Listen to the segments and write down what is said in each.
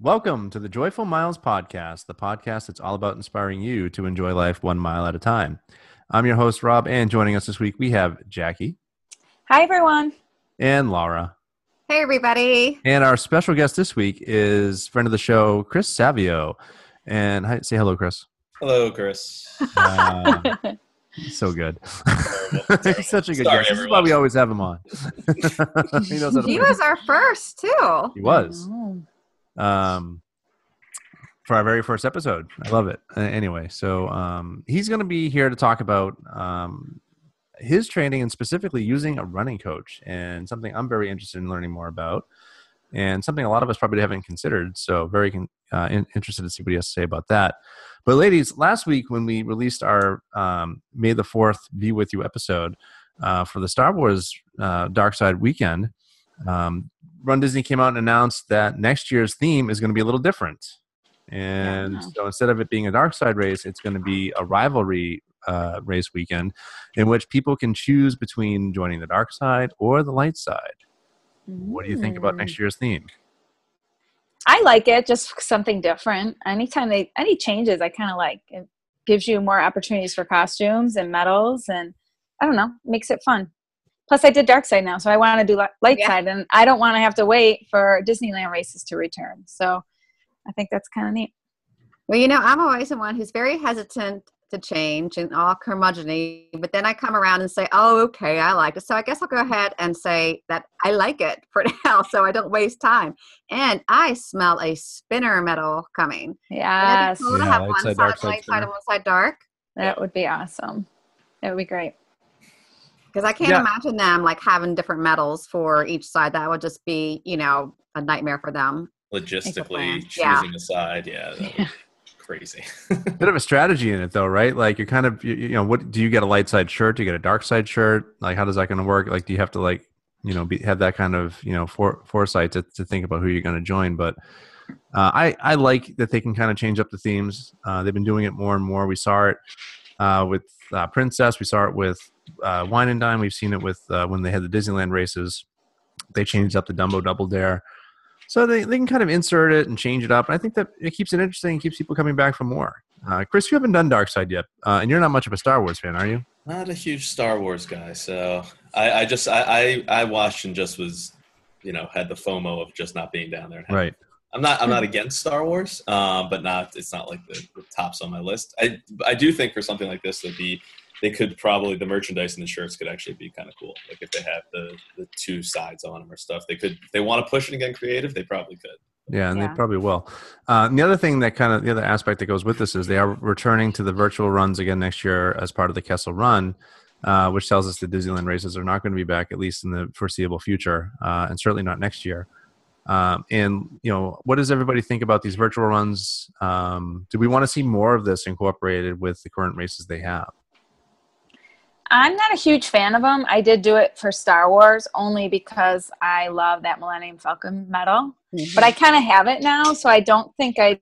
Welcome to the Joyful Miles Podcast, the podcast that's all about inspiring you to enjoy life one mile at a time. I'm your host, Rob, and joining us this week, we have Jackie. Hi, everyone. And Laura. Hey, everybody. And our special guest this week is friend of the show, Chris Savio. And hi, say hello, Chris. Hello, Chris. Uh, so good. He's such a good Sorry, guest. This is why we always have him on. he knows He was our first, too. He was. Oh. Um, for our very first episode. I love it. Anyway, so um, he's going to be here to talk about um, his training and specifically using a running coach and something I'm very interested in learning more about and something a lot of us probably haven't considered. So very con- uh, in- interested to see what he has to say about that. But ladies, last week when we released our um, May the Fourth Be With You episode uh, for the Star Wars uh, Dark Side weekend, um, Run Disney came out and announced that next year's theme is going to be a little different. And Yeah. so instead of it being a dark side race, it's going to be a rivalry uh, race weekend in which people can choose between joining the dark side or the light side. What do you think about Mm. next year's theme? I like it, just something different. Anytime they any changes, I kind of like. It gives you more opportunities for costumes and medals, and I don't know, makes it fun. Plus, I did Dark Side now, so I want to do Light Yeah. Side, and I don't want to have to wait for Disneyland races to return. So, I think that's kind of neat. Well, you know, I'm always the one who's very hesitant to change and all curmudgeony, but then I come around and say, oh, okay, I like it. So I guess I'll go ahead and say that I like it for now so I don't waste time. And I smell a spinner medal coming. Yes, be cool to Yeah, have one side, side dark side light side and one side dark. that would be awesome. That would be great. Because I can't Yeah. imagine them like having different medals for each side. That would just be, you know, a nightmare for them. Logistically choosing Yeah. a side, yeah, that would crazy. Bit of a strategy in it, though, right? Like you're kind of, you, you know, what do you get a light side shirt? Do you get a dark side shirt? Like, how does that going to work? Like, do you have to like, you know, be, have that kind of, you know, for, foresight to, to think about who you're going to join? But uh, I, I like that they can kind of change up the themes. Uh, they've been doing it more and more. We saw it uh, with uh, Princess. We saw it with uh, Wine and Dine. We've seen it with uh, when they had the Disneyland races. They changed up the Dumbo Double Dare. So they, they can kind of insert it and change it up. And I think that it keeps it interesting and keeps people coming back for more. Uh, Chris, you haven't done Dark Side yet, uh, and you're not much of a Star Wars fan, are you? Not a huge Star Wars guy, so I, I just I, I I watched and just was, you know, had the FOMO of just not being down there. Right. I'm not. I'm not against Star Wars, um, but not. It's not like the, the tops on my list. I I do think for something like this, that be they could probably the merchandise and the shirts could actually be kind of cool. Like if they have the the two sides on them or stuff, they could. If they want to push it and get creative, they probably could. Yeah, and Yeah. they probably will. Uh, and the other thing that kind of the other aspect that goes with this is they are returning to the virtual runs again next year as part of the Kessel Run, uh, which tells us the Disneyland races are not going to be back at least in the foreseeable future, uh, and certainly not next year. Um, and you know, what does everybody think about these virtual runs? Um, do we want to see more of this incorporated with the current races they have? I'm not a huge fan of them. I did do it for Star Wars only because I love that Millennium Falcon medal. But I mm-hmm. kind of have it now, so I don't think I.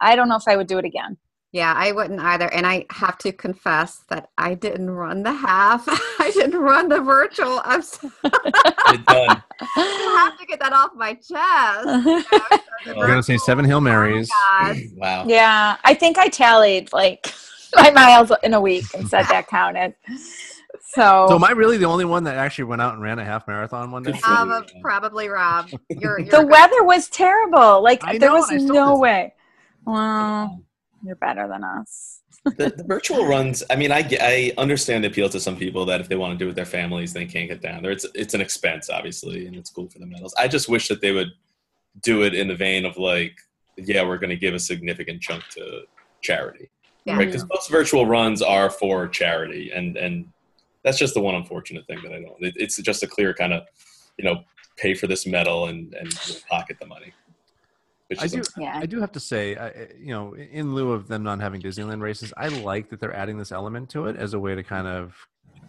I don't know if I would do it again. Yeah, I wouldn't either. And I have to confess that I didn't run the half. I didn't run the virtual. I'm so, It done. I have to get that off my chest. We're going to say seven Hail Marys. Oh, wow. yeah, I think I tallied like my miles in a week and said that counted. So, So am I really the only one that actually went out and ran a half marathon one day? Um, probably Rob. You're, you're the weather was terrible. Like I there know, was and I still no did. way. Well, you're better than us. the, the virtual runs i mean I, I understand the appeal to some people that if they want to do it with their families they can't get down there it's it's an expense obviously and it's cool for the medals i just wish that they would do it in the vein of like yeah we're going to give a significant chunk to charity Yeah. right because most virtual runs are for charity and and that's just the one unfortunate thing that i don't it, it's just a clear kind of you know pay for this medal and and pocket the money which I is do. Yeah. I do have to say, I, I- you know, in lieu of them not having Disneyland races, I like that they're adding this element to it as a way to kind of,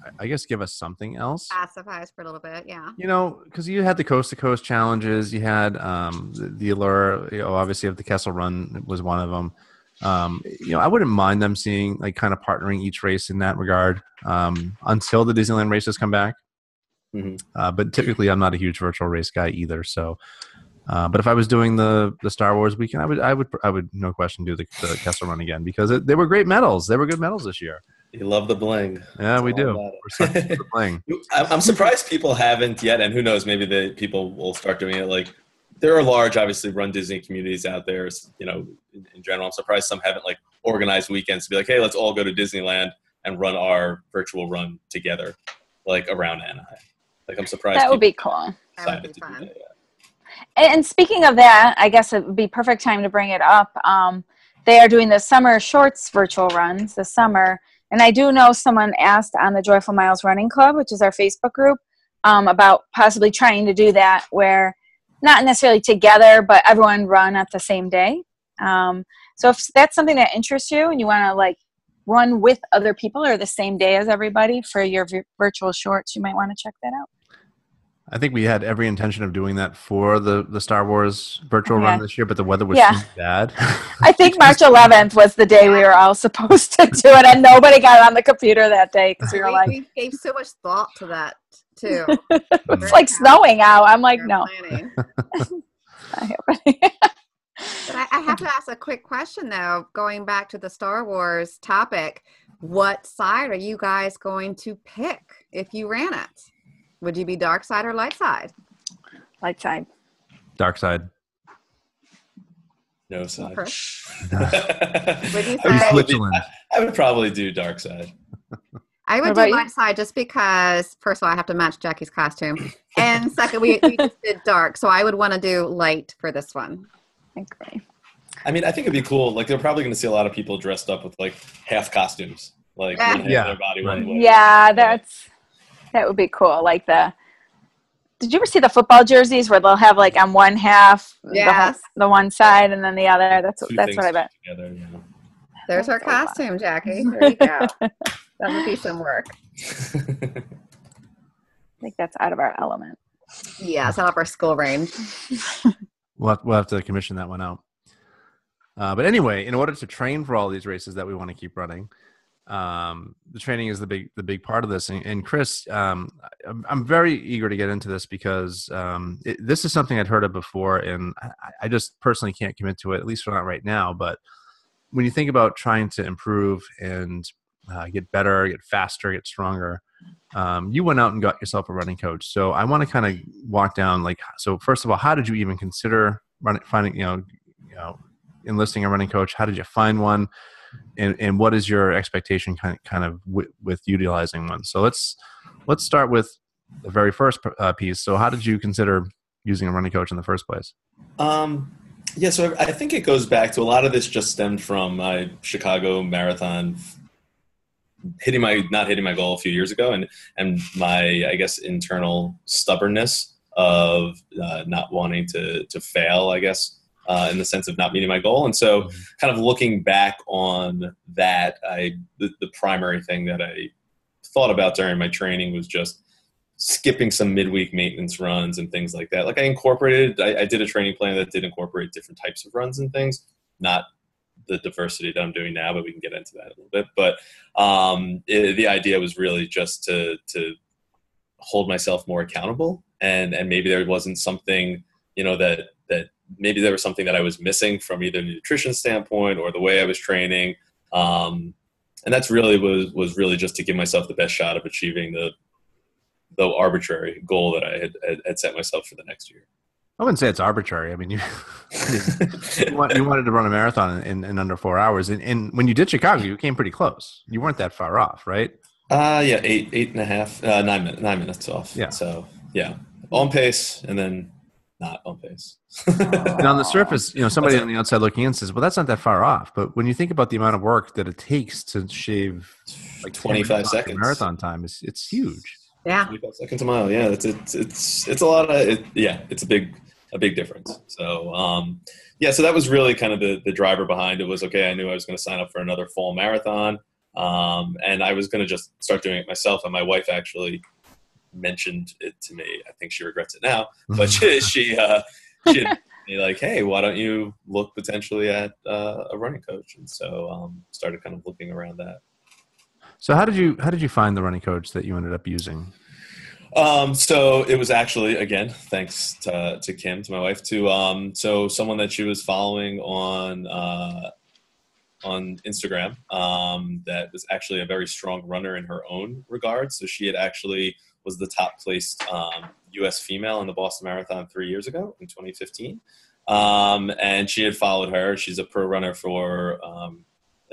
I- I guess, give us something else. Pacifies for a little bit. Yeah. You know, because you had the coast to coast challenges, you had um, the, the allure, you know, obviously of the Kessel Run was one of them. Um, you know, I wouldn't mind them seeing like kind of partnering each race in that regard um, until the Disneyland races come back. Mhm. Uh, but typically, I'm not a huge virtual race guy either. So, Uh, but if I was doing the the Star Wars weekend, I would I would I would no question do the, the Kessel Run again because it, they were great medals. They were good medals this year. You love the bling. Yeah, That's we do. We're for playing. I'm I'm surprised people haven't yet, and who knows? Maybe the people will start doing it. Like there are large, obviously, run Disney communities out there. You know, in, in general, I'm surprised some haven't like organized weekends to be like, hey, let's all go to Disneyland and run our virtual run together, like around Anaheim. Like I'm surprised That would be cool. That would be fun. that. yeah. And, and speaking of that, I guess it would be perfect time to bring it up. Um, they are doing the summer shorts virtual runs this summer, and I do know someone asked on the Joyful Miles Running Club, which is our Facebook group, um, about possibly trying to do that where not necessarily together, but everyone run at the same day. Um, so if that's something that interests you and you want to like run with other people or the same day as everybody for your vi- virtual shorts, you might want to check that out. I think we had every intention of doing that for the the Star Wars virtual run this year, but the weather was Yeah. bad. I think March 11th was the day we were all supposed to do it, and nobody got on the computer that day because we were we, like, we gave so much thought to that too. it's like snowing out. I'm like, Our no. planning. not happening. But I, I have to ask a quick question though, going back to the Star Wars topic. What side are you guys going to pick if you ran it? Would you be dark side or light side? Light side. Dark side. No side. Chris? I, Would you would probably, Switzerland. I would probably do dark side. I would do about you? light side just because first of all I have to match Jackie's costume. And second we, we just did dark. So I would want to do light for this one. I agree. I mean, I think it'd be cool. Like, they're probably going to see a lot of people dressed up with like half costumes, like Yeah. one half Yeah, their body right. one way. Yeah, that's that would be cool. Like the. Did you ever see the football jerseys where they'll have like on one half the, whole- Yes. the one side and then the other? That's Two that's what I bet. Together, yeah. There's our That's so fun. costume, Jackie. There you go. that would be some work. I think that's out of our element. Yeah, it's out of our school range. We'll have, we'll have to commission that one out. Uh, but anyway, in order to train for all these races that we want to keep running, um, the training is the big the big part of this. And, and Chris, um, I'm, I'm very eager to get into this because um, it, this is something I'd heard of before, and I, I just personally can't commit to it, at least for not right now. But when you think about trying to improve and uh, get better, get faster, get stronger, um, you went out and got yourself a running coach. So I want to kind of walk down like so. First of all, how did you even consider running, finding you know, you know, enlisting a running coach? How did you find one? And and what is your expectation kind of, kind of with, utilizing one? So let's let's start with the very first uh, piece. So how did you consider using a running coach in the first place? Um, yeah, so I think it goes back to a lot of this just stemmed from my Chicago marathon hitting my not hitting my goal a few years ago, and and my I guess internal stubbornness of uh, not wanting to to fail. I guess uh, in the sense of not meeting my goal, and so kind of looking back on that, I the, the primary thing that I thought about during my training was just skipping some midweek maintenance runs and things like that. Like I incorporated, I, I did a training plan that did incorporate different types of runs and things, not the diversity that I'm doing now, but we can get into that a little bit. But um, it, the idea was really just to to hold myself more accountable, and and maybe there wasn't something you know that that maybe there was something that I was missing from either a nutrition standpoint or the way I was training. Um, and that's really was was really just to give myself the best shot of achieving the the arbitrary goal that I had, had set myself for the next year. I wouldn't say it's arbitrary. I mean, you you, want, you wanted to run a marathon in, in under four hours, and, and when you did Chicago, you came pretty close. You weren't that far off, right? Uh, yeah, eight, eight and a half, uh, nine minutes, nine minutes off. Yeah. So yeah, on pace and then not on pace. And on the surface, you know, somebody on the outside looking in says, "Well, that's not that far off." But when you think about the amount of work that it takes to shave like 10 25 minutes off your seconds. marathon time, it's it's huge. Yeah. 25 seconds a mile. Yeah, it's it's it's it's a lot of it, yeah. It's a big a big difference. So um, yeah, so that was really kind of the the driver behind it. Was okay. I knew I was going to sign up for another fall marathon, um, and I was going to just start doing it myself. And my wife actually mentioned it to me. I think she regrets it now, but she she uh, she me like, hey, why don't you look potentially at uh, a running coach? And so um, started kind of looking around that. So how did you how did you find the running coach that you ended up using? Um, so it was actually again thanks to, to Kim, to my wife, to um, so someone that she was following on uh, on Instagram um, that was actually a very strong runner in her own regard. So she had actually was the top placed um, U.S. female in the Boston Marathon three years ago in 2015, um, and she had followed her. She's a pro runner for um,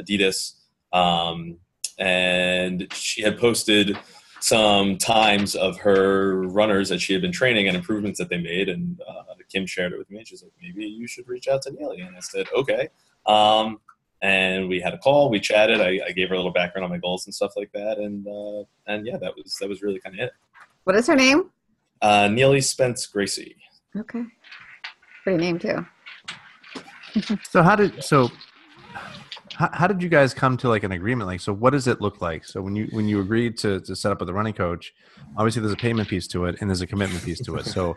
Adidas, um, and she had posted some times of her runners that she had been training and improvements that they made. And uh, Kim shared it with me. She's like, maybe you should reach out to Neely. And I said, okay. Um, and we had a call. We chatted. I, I, gave her a little background on my goals and stuff like that. And uh, and yeah, that was that was really kind of it. What is her name? Uh, Neely Spence Gracie. Okay, pretty name too. so how did so how, how, did you guys come to like an agreement? Like so what does it look like? So when you when you agreed to, to set up with a running coach obviously there's a payment piece to it and there's a commitment piece to it. So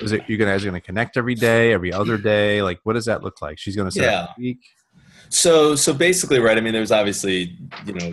is it you guys going to connect every day every other day? Like what does that look like? She's going to set yeah. up a week? So so basically right i mean there's obviously you know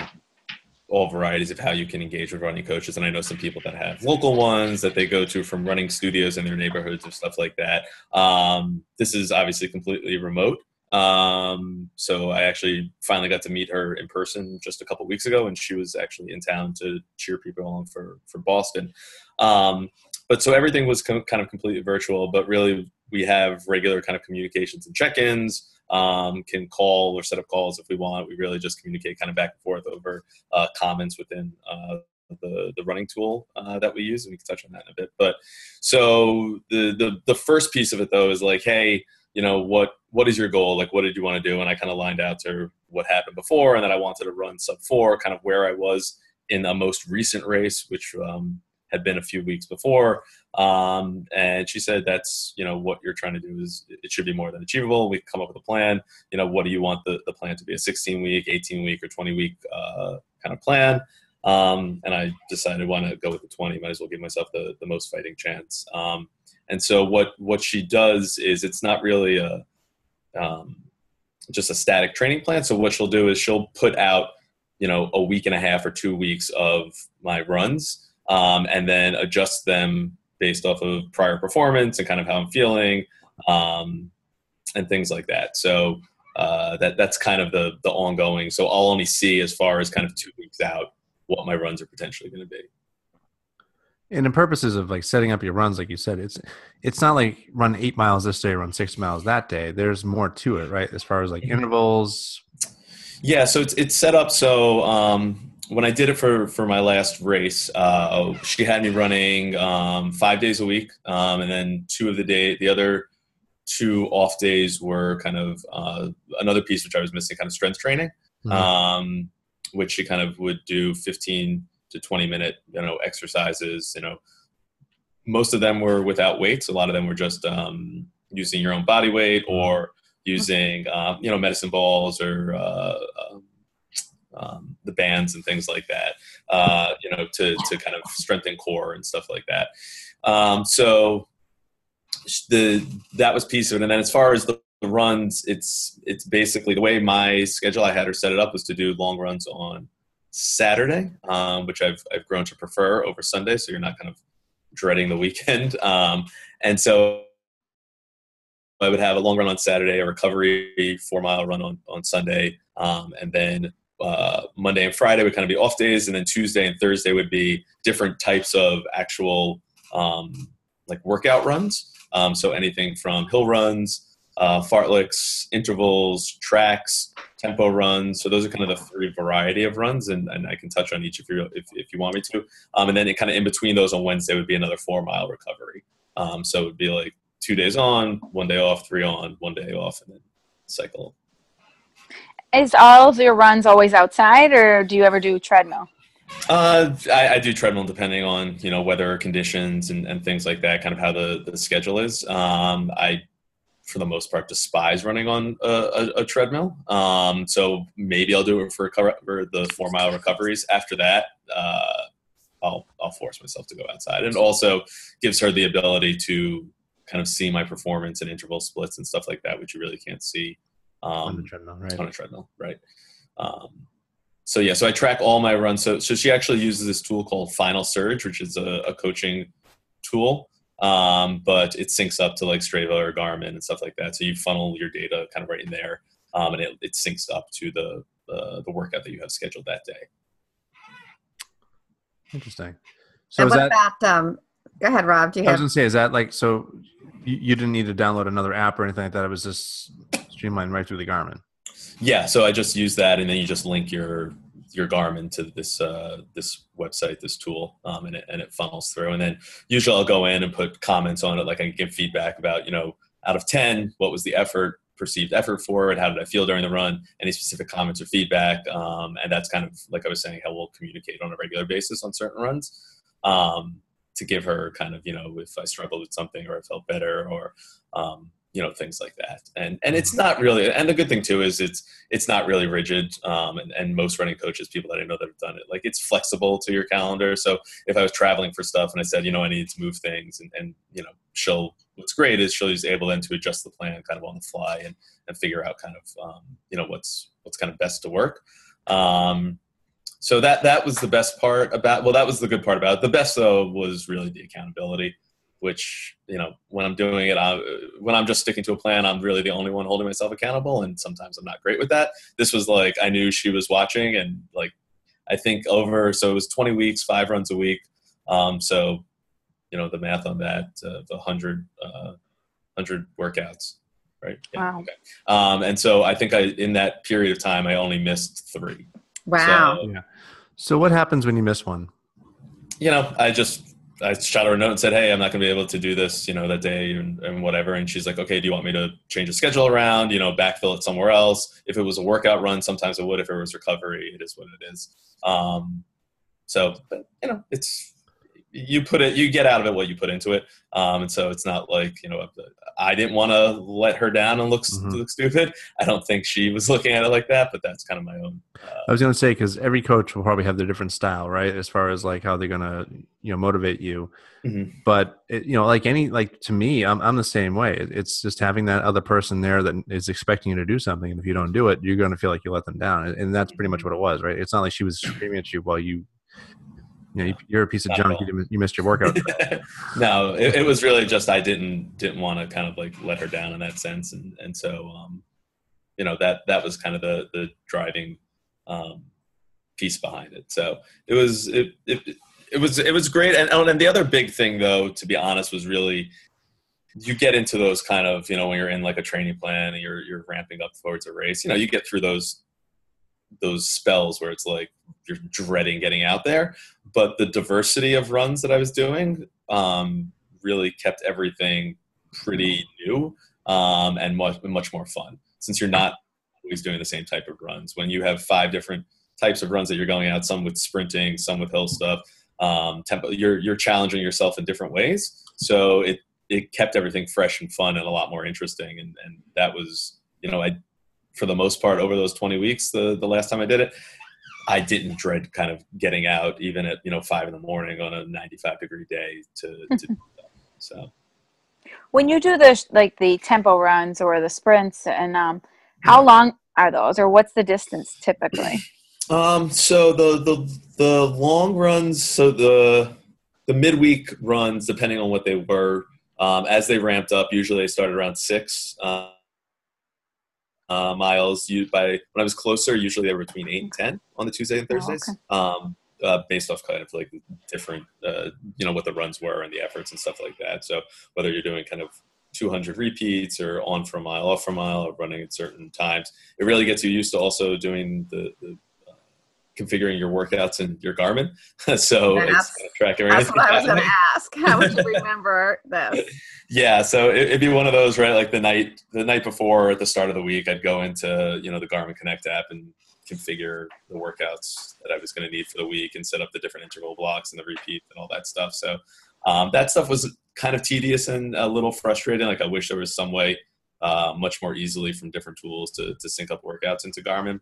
all varieties of how you can engage with running coaches. And i know some people that have local ones that they go to from running studios in their neighborhoods or stuff like that. Um, this is obviously completely remote um, so I actually finally got to meet her in person just a couple weeks ago, and she was actually in town to cheer people on for for Boston. Um, but so everything was com- kind of completely virtual, but really we have regular kind of communications and check-ins. Um, can call or set up calls if we want. We really just communicate kind of back and forth over uh, comments within uh, the the running tool uh, that we use, and we can touch on that in a bit. But so the the the first piece of it though is like, hey, you know what what is your goal? Like what did you want to do? And i kind of lined out to her what happened before and then i wanted to run sub four kind of where i was in a most recent race which um, had been a few weeks before. Um, and she said that's you know what you're trying to do is it should be more than achievable. We come up with a plan. You know what do you want the, the plan to be? A 16 week 18 week or 20 week uh, kind of plan? Um, and i decided why not go with the 20 might as well give myself the, the most fighting chance. Um, and so what what she does is it's not really a um, just a static training plan. So what she'll do is she'll put out you know a week and a half or two weeks of my runs, um, and then adjust them based off of prior performance and kind of how I'm feeling, um, and things like that. So uh, that that's kind of the the ongoing. So I'll only see as far as kind of two weeks out what my runs are potentially going to be and the purposes of like setting up your runs like you said it's it's not like run eight miles this day run six miles that day. There's more to it right as far as like intervals? Yeah so it's it's set up so um when I did it for for my last race, uh, she had me running um, five days a week, um, and then two of the day, the other two off days were kind of uh, another piece which I was missing, kind of strength training, mm-hmm. um, which she kind of would do 15 to 20 minute you know exercises you know. Most of them were without weights. A lot of them were just um, using your own body weight or using um, you know medicine balls or uh, um, um, the bands and things like that uh, you know to, to kind of strengthen core and stuff like that. Um, so the that was piece of it. And then as far as the runs it's it's basically the way my schedule i had her set it up was to do long runs on Saturday, um, which I've I've grown to prefer over Sunday. So you're not kind of dreading the weekend. Um, and so I would have a long run on Saturday, a recovery four mile run on on Sunday, um, and then uh, Monday and Friday would kind of be off days, and then Tuesday and Thursday would be different types of actual um, like workout runs. Um, so anything from hill runs uh, fartleks, intervals, tracks, tempo runs. So those are kind of the three variety of runs, and, and I can touch on each if you if, if you want me to. Um, and then it kind of in between those on Wednesday would be another four mile recovery. Um, so it would be like two days on, one day off, three on, one day off, and then cycle. Is all of your runs always outside, or do you ever do treadmill? Uh, I, I, do treadmill depending on you know weather conditions and, and things like that. Kind of how the, the schedule is. Um, I for the most part despise running on a, a, a treadmill. Um, so maybe I'll do it for, for the four mile recoveries. After that, uh, I'll I'll force myself to go outside, and also gives her the ability to kind of see my performance and interval splits and stuff like that, which you really can't see um, on a treadmill, right? On a treadmill, right? Um, so yeah, so I track all my runs. So so she actually uses this tool called Final Surge, which is a, a coaching tool. Um, but it syncs up to like Strava or Garmin and stuff like that. So you funnel your data kind of right in there, um, and it, it syncs up to the, the the workout that you have scheduled that day. Interesting. So and is what that? about? Um, go ahead, Rob. Do you I was have? gonna say, is that like so? You, you didn't need to download another app or anything like that. It was just streamlined right through the Garmin. Yeah, so I just use that, and then you just link your your Garmin to this uh, this website, this tool, um, and it and it funnels through. And then usually I'll go in and put comments on it, like I can give feedback about you know out of ten, what was the effort perceived effort for it? How did I feel during the run? Any specific comments or feedback? Um, and that's kind of like I was saying, how we'll communicate on a regular basis on certain runs. Um, to give her kind of you know if I struggled with something or I felt better or um, you know things like that. And and it's not really and the good thing too is it's it's not really rigid um, and, and most running coaches people that i know that have done it like it's flexible to your calendar. So if i was traveling for stuff and i said you know i need to move things and, and you know she'll what's great is she'll she's able then to adjust the plan kind of on the fly and and figure out kind of um, you know what's what's kind of best to work. Um, so that that was the best part about well that was the good part about it. The best though was really the accountability which you know when i'm doing it I, when i'm just sticking to a plan i'm really the only one holding myself accountable and sometimes i'm not great with that this was like i knew she was watching and like i think over so it was 20 weeks five runs a week um, so you know the math on that uh, the 100 uh, 100 workouts right Wow. okay um, and so i think i in that period of time i only missed three Wow. So, So what happens when you miss one? you know, I just I shot her a note and said, "Hey, I'm not going to be able to do this, you know, that day and, and whatever." And she's like, "Okay, do you want me to change the schedule around? You know, backfill it somewhere else? If it was a workout run, sometimes it would. If it was recovery, it is what it is." Um, so, but you know, it's you put it, you get out of it what you put into it, um, and so it's not like you know, I didn't want to let her down and look Mhm. look stupid. I don't think she was looking at it like that, but that's kind of my own. Uh, I was gonna say because every coach will probably have their different style, right? As far as like how they're gonna you know motivate you. Mhm. But it, you know, like any like to me, I'm I'm the same way. It's just having that other person there that is expecting you to do something, and if you don't do it, you're gonna feel like you let them down, and, and that's pretty much what it was, right? It's not like she was screaming at you while you. You know, you're a piece of junk. You, you missed your workout. no, it, it was really just I didn't didn't want to kind of like let her down in that sense, and and so um, you know that that was kind of the the driving um, piece behind it. So it was it it, it was it was great, and oh, and the other big thing though, to be honest, was really you get into those kind of you know when you're in like a training plan and you're you're ramping up towards a race, you know you get through those those spells where it's like you're dreading getting out there but the diversity of runs that I was doing um, really kept everything pretty new um, and much much more fun. Since you're not always doing the same type of runs, when you have five different types of runs that you're going out, some with sprinting, some with hill stuff, um, tempo, you're you're challenging yourself in different ways. So it it kept everything fresh and fun and a lot more interesting. And and that was you know I for the most part over those 20 weeks the the last time I did it I didn't dread kind of getting out even at you know five in the morning on a 95 degree day to, to do that. So When you do the like the tempo runs or the sprints, and um, how long are those, or what's the distance typically? um so the the the long runs so the the midweek runs depending on what they were um, as they ramped up usually they started around six uh, uh, miles you by when I was closer usually they were between eight and ten on the Tuesday and Oh, Thursdays um, uh, based off kind of like different uh, you know what the runs were and the efforts and stuff like that so whether you're doing kind of 200 repeats or on for a mile off for a mile or running at certain times it really gets you used to also doing the, the uh, configuring your workouts in your Garmin so it's kind of tracking That's what I was going to ask. How would you remember this? Yeah, so it, it'd be one of those, right? Like the night, the night before, at the start of the week, I'd go into you know the Garmin Connect app and configure the workouts that I was going to need for the week and set up the different interval blocks and the repeat and all that stuff. So um, that stuff was kind of tedious and a little frustrating. Like I wish there was some way uh, much more easily from different tools to to sync up workouts into Garmin.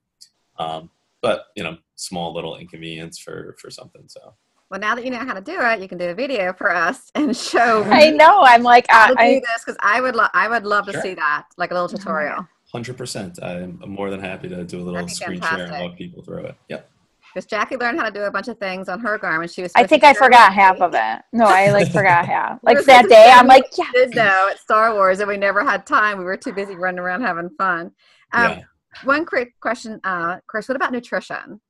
Um, but you know, small little inconvenience for for something. So. Well, now that you know how to do it, you can do a video for us and show I know. I'm like, how I, to do I this because I would, lo- I would love to Sure. see that, like a little tutorial. Hundred percent. I'm I'm more than happy to do a little That'd be screen share and walk people through it. Yep. Because Jackie learned how to do a bunch of things on her Garmin. She was. I think I forgot half of it. No, I like forgot half. Like that day, I'm like, yeah. Did know at Star Wars, and we never had time. We were too busy running around having fun. Um, Yeah. One quick question, uh, Chris. What about nutrition?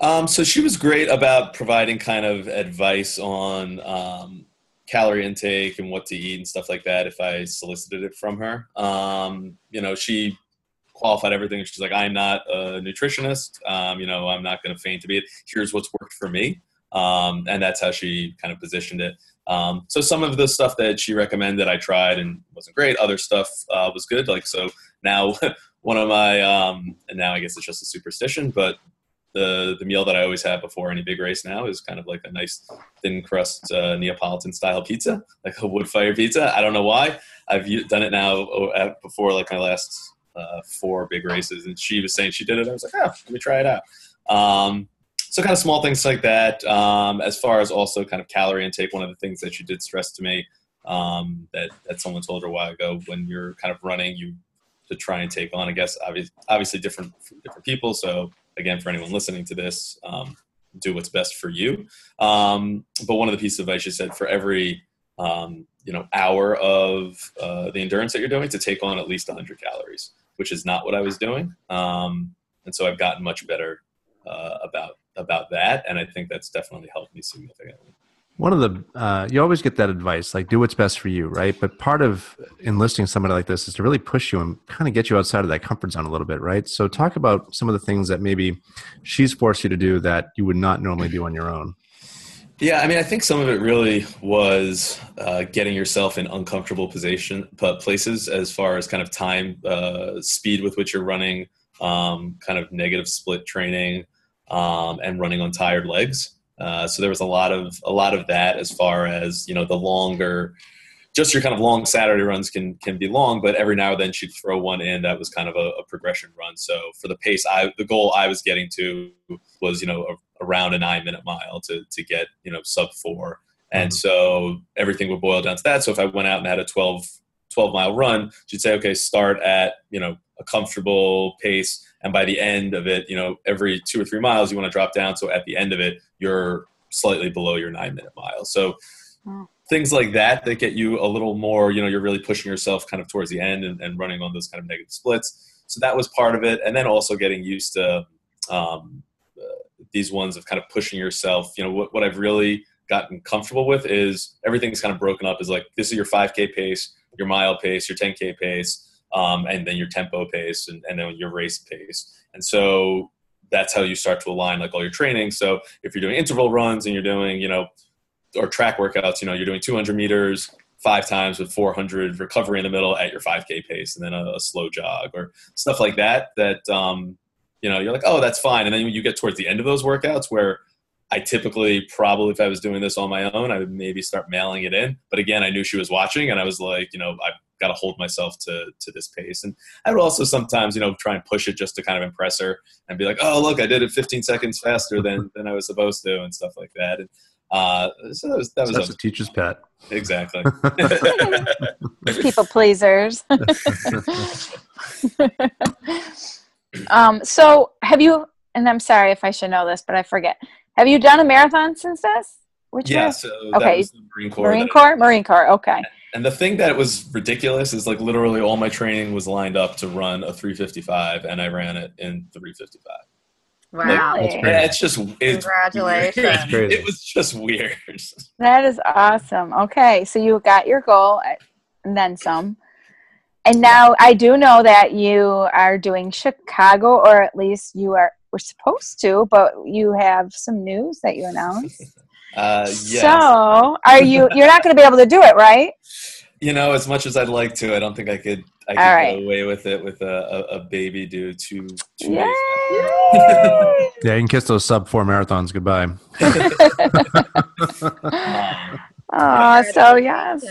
Um, so she was great about providing kind of advice on um, calorie intake and what to eat and stuff like that if I solicited it from her. Um, you know, she qualified everything. She's like, I'm not a nutritionist. Um, you know, I'm not going to feign to be it. Here's what's worked for me. Um, and that's how she kind of positioned it. Um, so some of the stuff that she recommended I tried and wasn't great. Other stuff uh, was good. Like, so now one of my, um, and now I guess it's just a superstition, but the the meal that I always have before any big race now is kind of like a nice thin crust uh, Neapolitan style pizza, like a wood fire pizza. I don't know why. I've done it now oh, before like my last uh, four big races, and she was saying she did it. I was like, oh, let me try it out. Um, so kind of small things like that. Um, as far as also kind of calorie intake, one of the things that she did stress to me um, that that someone told her a while ago, when you're kind of running, you to try and take on, I guess, obviously, obviously different different people. So again, for anyone listening to this, um, do what's best for you. Um, but one of the pieces of advice she said for every um, you know hour of uh, the endurance that you're doing to take on at least 100 calories, which is not what I was doing. Um, and so I've gotten much better uh, about about that, and I think that's definitely helped me significantly. One of the uh, you always get that advice, like do what's best for you, right? But part of enlisting somebody like this is to really push you and kind of get you outside of that comfort zone a little bit, right? So talk about some of the things that maybe she's forced you to do that you would not normally do on your own. Yeah, I mean, I think some of it really was uh, getting yourself in uncomfortable position places as far as kind of time, uh, speed with which you're running, um, kind of negative split training, um, and running on tired legs. Uh, so there was a lot of a lot of that as far as you know the longer, just your kind of long Saturday runs can can be long, but every now and then she'd throw one in that was kind of a, a progression run. So for the pace, I the goal I was getting to was you know a, around a nine minute mile to to get you know sub four, and Mhm. so everything would boil down to that. So if I went out and had a 12, 12 mile run, she'd say, okay, start at you know a comfortable pace, and by the end of it, you know every two or three miles you want to drop down. So at the end of it, you're slightly below your nine minute mile. So Wow. things like that that get you a little more, you know, you're really pushing yourself kind of towards the end and, and running on those kind of negative splits. So that was part of it, and then also getting used to um, uh, these ones of kind of pushing yourself. You know, what what I've really gotten comfortable with is everything's kind of broken up. Is like this is your 5K pace, your mile pace, your 10K pace, um, and then your tempo pace, and, and then your race pace. And so that's how you start to align like all your training. So if you're doing interval runs and you're doing, you know, or track workouts, you know, you're doing 200 meters five times with 400 recovery in the middle at your 5K pace, and then a, a slow jog or stuff like that. That um, you know, you're like, oh, that's fine. And then you get towards the end of those workouts, where I typically probably, if I was doing this on my own, I would maybe start mailing it in. But again, I knew she was watching, and I was like, you know, I've got to hold myself to to this pace. And I would also sometimes, you know, try and push it just to kind of impress her and be like, oh, look, I did it 15 seconds faster than than I was supposed to, and stuff like that. And uh, so that was that was That's a teacher's pet. exactly. people pleasers. um, so have you? And I'm sorry if I should know this, but I forget. Have you done a marathon since this? Which yeah, one? so that Okay. was the Marine Corps. Marine that- Corps. Marine Corps. Okay. And the thing that was ridiculous is like literally all my training was lined up to run a 355, and I ran it in 355. Wow. Really? That's great. Yeah, it's just it's Congratulations. weird. Crazy. It was just weird. That is awesome. Okay, so you got your goal and then some. And now I do know that you are doing Chicago, or at least you are. We're supposed to, but you have some news that you announced. Uh, yes. So, are you? You're not going to be able to do it, right? you know, as much as I'd like to, I don't think I could. I could All get away with it with a, a, a baby due two two Yay! days. Yeah, you can kiss those sub four marathons goodbye. Um, Oh, so yes.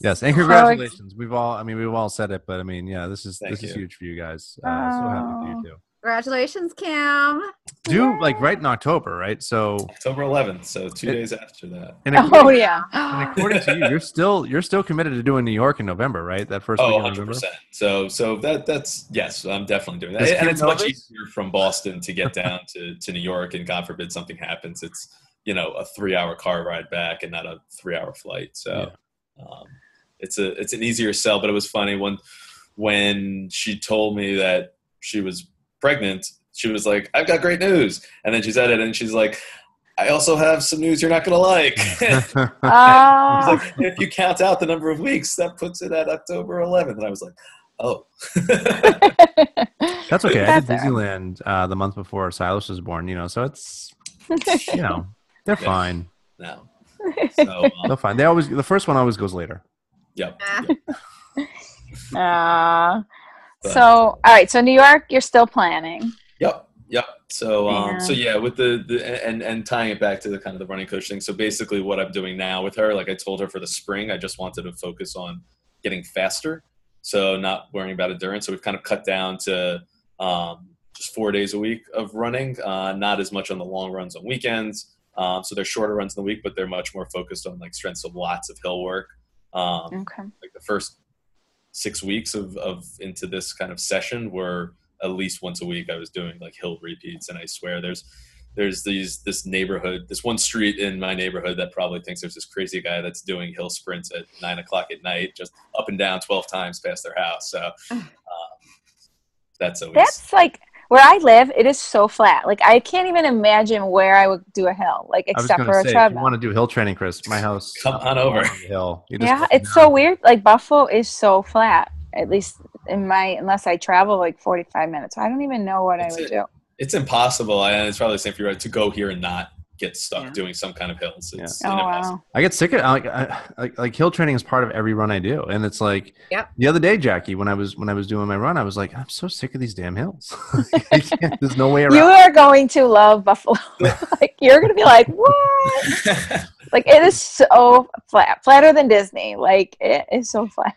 Yes, and So congratulations. We've all, I mean, we've all said it, but I mean, yeah, this is Thank this is huge for you guys. Uh, so happy for Oh. you too. Congratulations, Cam. Due like right in October, right? So October 11th, so two It- days after that. and Oh according, yeah. and according to you, you're still you're still committed to doing New York in November, right? That first Oh, week in 100 November. percent. So, so that that's yes, I'm definitely doing that, Does and Kim it's much this? easier from Boston to get down to to New York. And God forbid something happens, it's you know a three hour car ride back and not a three hour flight. So, um, it's a it's an easier sell. But it was funny when when she told me that she was pregnant. She was like, "I've got great news," and then she said it, and she's like. I also have some news you're not going to like. It's Oh. like, if you count out the number of weeks, that puts it at October 11th. And I was like, oh. That's okay. I did That's all right. Disneyland uh, the month before Silas was born, you know, so it's you know they're Yeah. fine. no. So, um, They're fine. They always the first one always goes later. yep. Ah. Uh, But- so all right. So New York, you're still planning. Yep. Yep. So, um, Yeah. so yeah, with the, the and and tying it back to the kind of the running coach thing. So basically, what I'm doing now with her, like I told her for the spring, I just wanted to focus on getting faster, so not worrying about endurance. So we've kind of cut down to um, just four days a week of running, uh, not as much on the long runs on weekends. Um, so they're shorter runs in the week, but they're much more focused on like strength, so lots of hill work. Um, Okay. like the first six weeks of, of into this kind of session were at least once a week I was doing like hill repeats and I swear there's there's these this neighborhood this one street in my neighborhood that probably thinks there's this crazy guy that's doing hill sprints at nine o'clock at night just up and down 12 times past their house so um, that's always That's like where I live. It is so flat. Like I can't even imagine where I would do a hill, like I was except for to a say, if you want to do hill training, Chris, my house. Come on over. the hill. You just Yeah, it's down. so weird. Like Buffalo is so flat. At least in my unless I travel like 45 minutes. I don't even know what That's I would it. do. it's impossible and it's probably the same for you right, to go here and not get stuck Yeah. doing some kind of hills it's Oh wow. I get sick of like, I, like like hill training is part of every run I do, and it's like Yep. the other day, Jackie, when I was when I was doing my run, I was like, I'm so sick of these damn hills. There's no way around. You are going to love Buffalo. like you're gonna be like, what? Like it is so flat, flatter than Disney. Like it is so flat.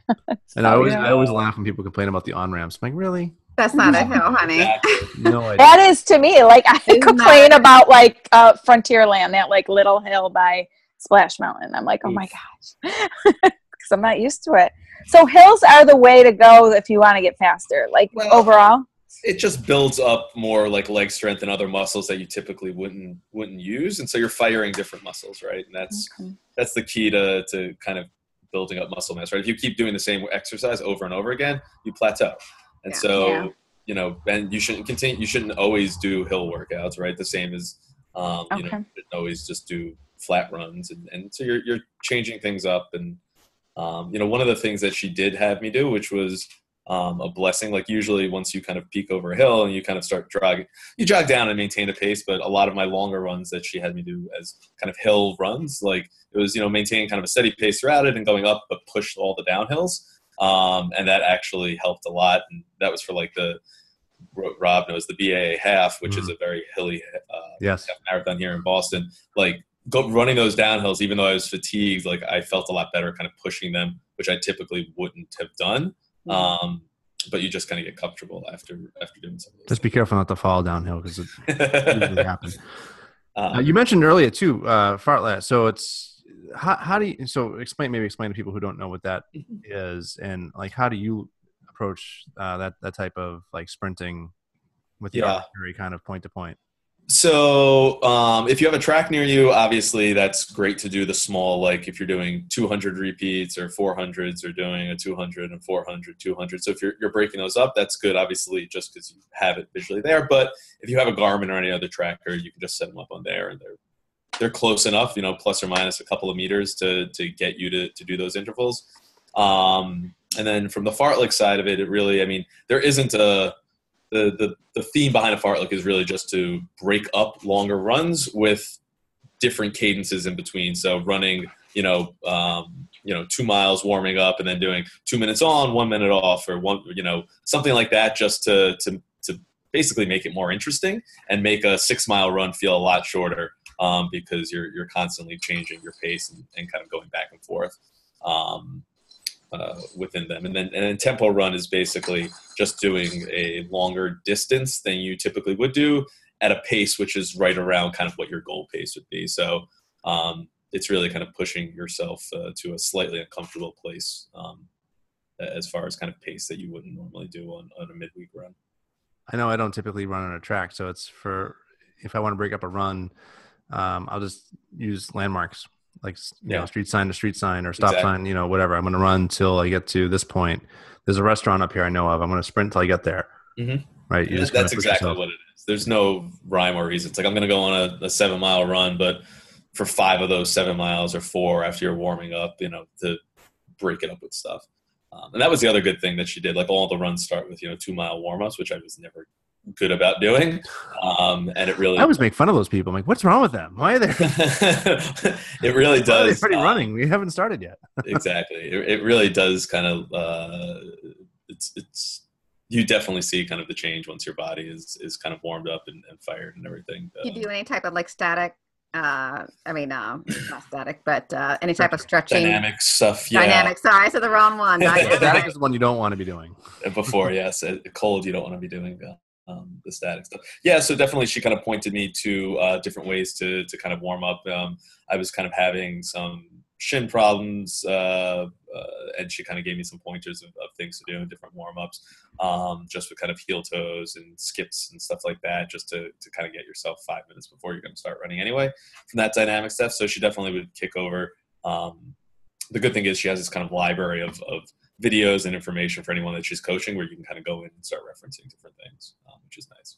and I always yeah. I always laugh when people complain about the on ramps. I'm like, really? That's not a hill, honey. Exactly. No. That is to me like I Isn't complain that- about like uh, Frontierland, that like little hill by Splash Mountain. I'm like, oh my gosh, because I'm not used to it. So hills are the way to go if you want to get faster. Like Well, overall, it just builds up more like leg strength and other muscles that you typically wouldn't wouldn't use and so you're firing different muscles right and that's Okay. that's the key to to kind of building up muscle mass right if you keep doing the same exercise over and over again you plateau and Yeah. so Yeah. you know and you shouldn't continue you shouldn't always do hill workouts right the same as um you know you always just do flat runs and, and so you're you're changing things up and um you know one of the things that she did have me do which was um, a blessing. Like usually, once you kind of peak over a hill and you kind of start jogging, you jog down and maintain a pace. But a lot of my longer runs that she had me do as kind of hill runs, like it was you know maintaining kind of a steady pace throughout it and going up, but push all the downhills. Um, and that actually helped a lot. And that was for like the Rob knows the BAA half, which is a very hilly uh, Yes. half marathon here in Boston. Like go, running those downhills, even though I was fatigued, like I felt a lot better kind of pushing them, which I typically wouldn't have done. Um, but you just kind of get comfortable after after doing some of those. Just be careful not to fall downhill because it usually happens. Um, Uh, you mentioned earlier too, uh, fartlek. So it's how, how do you? So explain maybe explain to people who don't know what that is, and like how do you approach uh, that that type of like sprinting with the Yeah. kind of point to point? So, um, if you have a track near you, obviously that's great to do the small, like if you're doing 200 repeats or 400s or doing a 200 and 400, 200. So, if you're, you're breaking those up, that's good, obviously, just because you have it visually there. But if you have a Garmin or any other tracker, you can just set them up on there and they're they're close enough, you know, plus or minus a couple of meters to, to get you to, to do those intervals. Um, and then from the fartlek side of it, it really, I mean, there isn't a, the, the, the theme behind a fartlek is really just to break up longer runs with different cadences in between. So running, you know, um, you know, two miles warming up and then doing two minutes on, one minute off, or one, you know, something like that, just to to to basically make it more interesting and make a six mile run feel a lot shorter um, because you're you're constantly changing your pace and, and kind of going back and forth. Um, uh, within them. And then and then tempo run is basically just doing a longer distance than you typically would do at a pace which is right around kind of what your goal pace would be. So um, it's really kind of pushing yourself uh, to a slightly uncomfortable place um, as far as kind of pace that you wouldn't normally do on, on a midweek run. I know I don't typically run on a track, so it's for if I want to break up a run, um, I'll just use landmarks like you yeah. know street sign to street sign or stop exactly. sign, you know whatever. I'm going to run till I get to this point. There's a restaurant up here I know of. I'm going to sprint till I get there. Mm-hmm. Right? You just that's exactly yourself. what it is. There's no rhyme or reason. It's like I'm going to go on a, a seven mile run, but for five of those seven miles or four after you're warming up, you know, to break it up with stuff. Um, and that was the other good thing that she did. Like all the runs start with you know two mile warm ups, which I was never good about doing. Um, and it really I always make fun of those people. I'm like, what's wrong with them? Why are they? it really does. pretty um, running. We haven't started yet. exactly. It, it, really does kind of. Uh, it's it's you definitely see kind of the change once your body is is kind of warmed up and, and fired and everything. You do any type of like static uh i mean uh not static but uh any type of stretching dynamic stuff yeah dynamic sorry i said the wrong one static is the one you don't want to be doing before yes cold you don't want to be doing um, the static stuff yeah so definitely she kind of pointed me to uh different ways to to kind of warm up um i was kind of having some shin problems, uh, uh, and she kind of gave me some pointers of, of things to do and different warm ups, um, just with kind of heel toes and skips and stuff like that, just to, to kind of get yourself five minutes before you're going to start running anyway from that dynamic stuff. So she definitely would kick over. Um, the good thing is she has this kind of library of, of videos and information for anyone that she's coaching where you can kind of go in and start referencing different things, um, which is nice.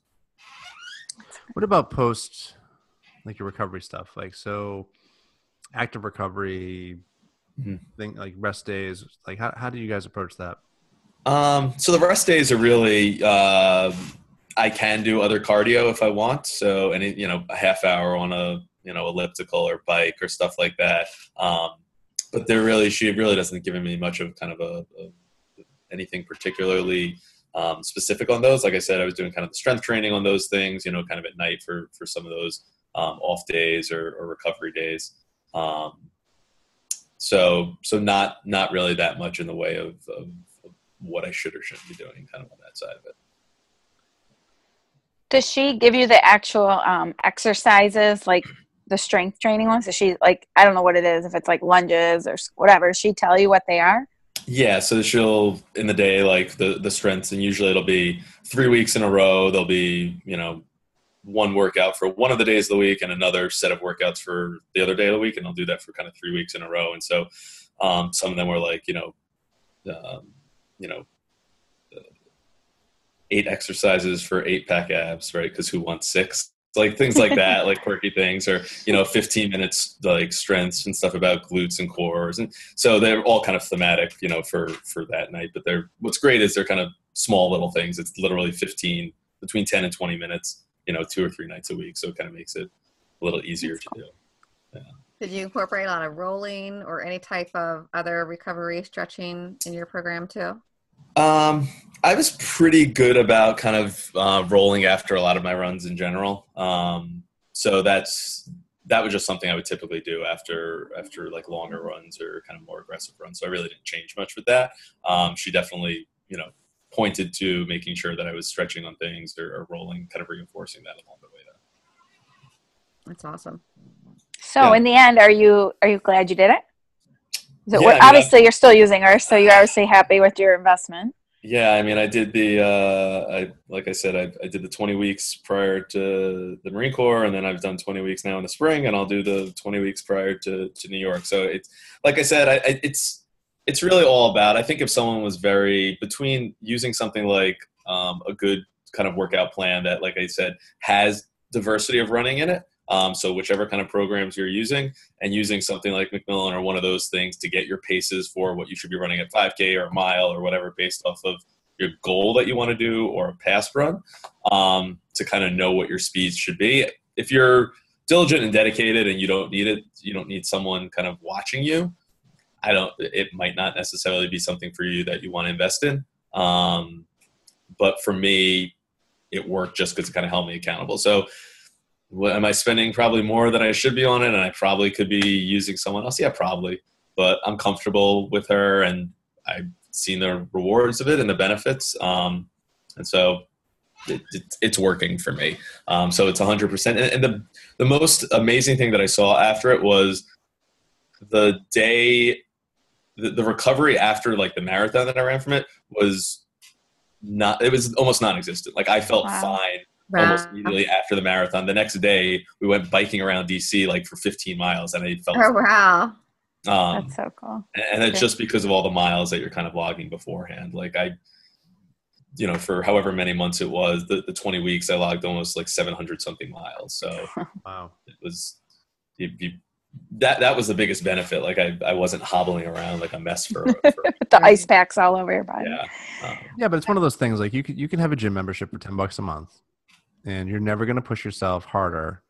What about post, like your recovery stuff? Like, so active recovery mm-hmm. thing like rest days like how, how do you guys approach that um, so the rest days are really uh, i can do other cardio if i want so any you know a half hour on a you know elliptical or bike or stuff like that um, but they're really she really doesn't give me much of kind of a, a anything particularly um, specific on those like i said i was doing kind of the strength training on those things you know kind of at night for for some of those um, off days or, or recovery days um, so so not not really that much in the way of, of, of what I should or shouldn't be doing, kind of on that side of it. Does she give you the actual um, exercises, like the strength training ones? Does she like I don't know what it is, if it's like lunges or whatever? She tell you what they are? Yeah, so she'll in the day like the the strengths, and usually it'll be three weeks in a row. There'll be you know one workout for one of the days of the week and another set of workouts for the other day of the week, and I'll do that for kind of three weeks in a row. And so um, some of them were like, you know, um, you know, uh, eight exercises for eight pack abs, right? Because who wants six? Like things like that, like quirky things, or you know, 15 minutes like strengths and stuff about glutes and cores, and so they're all kind of thematic, you know, for for that night. But they're what's great is they're kind of small little things. It's literally 15 between 10 and 20 minutes you know two or three nights a week so it kind of makes it a little easier to do yeah. did you incorporate a lot of rolling or any type of other recovery stretching in your program too um, i was pretty good about kind of uh, rolling after a lot of my runs in general um, so that's that was just something I would typically do after after like longer runs or kind of more aggressive runs. So I really didn't change much with that. Um, she definitely, you know, pointed to making sure that I was stretching on things or, or rolling, kind of reinforcing that along the way. There. That's awesome. So yeah. in the end, are you are you glad you did it? So yeah, obviously you're still using her, so you're obviously happy with your investment. Yeah, I mean, I did the, uh, I like I said, I, I did the 20 weeks prior to the Marine Corps, and then I've done 20 weeks now in the spring, and I'll do the 20 weeks prior to, to New York. So it's like I said, I, I, it's it's really all about. I think if someone was very between using something like um, a good kind of workout plan that, like I said, has diversity of running in it. Um, so whichever kind of programs you're using, and using something like McMillan or one of those things to get your paces for what you should be running at 5K or a mile or whatever, based off of your goal that you want to do or a pass run, um, to kind of know what your speeds should be. If you're diligent and dedicated, and you don't need it, you don't need someone kind of watching you I don't. It might not necessarily be something for you that you want to invest in. Um, but for me, it worked just because it kind of held me accountable. So, am I spending probably more than I should be on it, and I probably could be using someone else? Yeah, probably. But I'm comfortable with her, and I've seen the rewards of it and the benefits. Um, and so it, it, it's working for me. Um, so it's 100%. And, and the, the most amazing thing that I saw after it was the day, the, the recovery after like the marathon that I ran from it was not, it was almost non existent. Like I felt Wow. fine Wow. almost immediately after the marathon. The next day, we went biking around DC like for 15 miles, and I felt. Oh wow. Um, That's so cool. and it's Okay. just because of all the miles that you're kind of logging beforehand. Like I, you know, for however many months it was, the, the 20 weeks, I logged almost like 700 something miles. So Wow. it was, you, you, that that was the biggest benefit. Like I, I wasn't hobbling around like a mess for, for the ice packs all over your body. yeah. Um, Yeah, but it's one of those things like you can you can have a gym membership for ten bucks a month, and you're never going to push yourself harder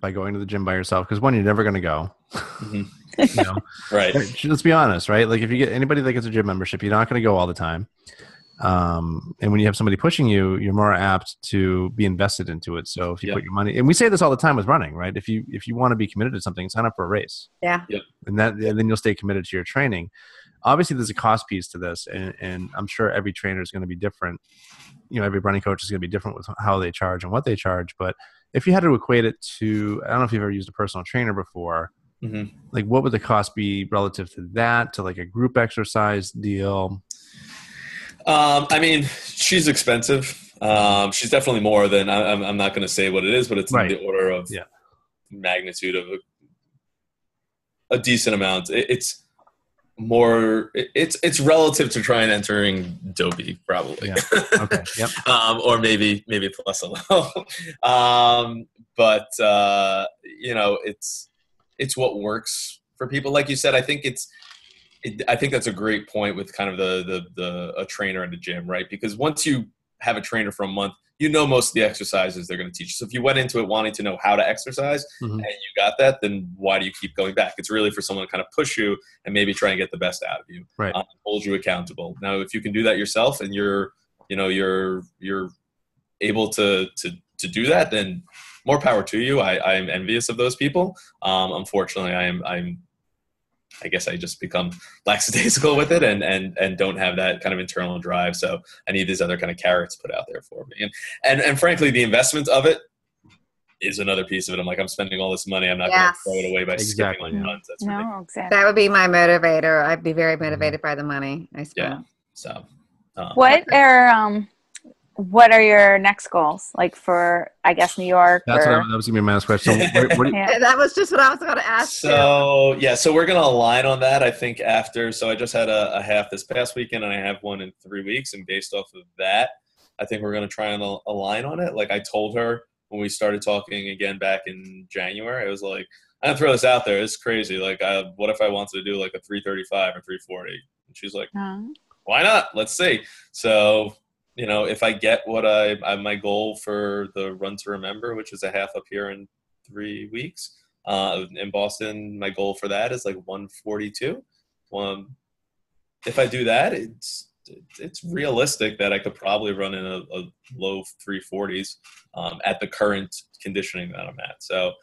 by going to the gym by yourself because one, you're never going to go. Mhm. you know, right. let's be honest, right? Like if you get anybody that gets a gym membership, you're not going to go all the time. Um, and when you have somebody pushing you, you're more apt to be invested into it. So if you Yeah. put your money, and we say this all the time with running, right? If you if you want to be committed to something, sign up for a race. Yeah. and that and then you'll stay committed to your training obviously there's a cost piece to this and, and i'm sure every trainer is going to be different you know every running coach is going to be different with how they charge and what they charge but if you had to equate it to i don't know if you've ever used a personal trainer before hmm like what would the cost be relative to that to like a group exercise deal Um, I mean, she's expensive. Um, she's definitely more than I, I'm. I'm not going to say what it is, but it's Right. in the order of Yeah. magnitude of a, a decent amount. It, it's more. it's it's relative to trying entering Dopey, probably. Yeah. okay yep um, or maybe maybe plus a little. um, but uh, you know, it's it's what works for people. Like you said, I think it's. It, I think that's a great point with kind of the the the a trainer in the gym, right? Because once you have a trainer for a month, you know most of the exercises they're going to teach. you. So if you went into it wanting to know how to exercise Mhm. and you got that, then why do you keep going back? It's really for someone to kind of push you and maybe try and get the best out of you, Right. Um, hold you accountable. Now, if you can do that yourself and you're you know you're you're able to to to do that, then more power to you. I I'm envious of those people. Um, unfortunately, I am I'm I guess I just become lackadaisical with it and and and don't have that kind of internal drive. So I need these other kind of carrots put out there for me. And and and frankly, the investment of it is another piece of it. I'm like, I'm spending all this money. I'm not Yes. going to throw it away by Exactly, skipping yeah. on runs. That's ridiculous. No, exactly. That would be my motivator. I'd be very motivated by the money I spend. Yeah. So. Um, What are um, what are your next goals? Like for I guess New York that's what or I, that was going to be my next question so what, what you, yeah. That was just what I was going to ask. you. So yeah, so we're gonna align on that. I think after. So I just had a, a half this past weekend, and I have one in three weeks. And based off of that, I think we're gonna try and align on it. Like I told her when we started talking again back in January, I was like, I'm gonna throw this out there. It's crazy. Like, I, what if I wanted to do like a 335 or 340? And she's like, Uh, why not? Let's see. So, you know, if I get what I, I my goal for the run to remember, which is a half up here in three weeks, uh, in Boston, my goal for that is like 142. Um, if I do that, it's it's realistic that I could probably run in a, a low 340s um, at the current conditioning that I'm at. So,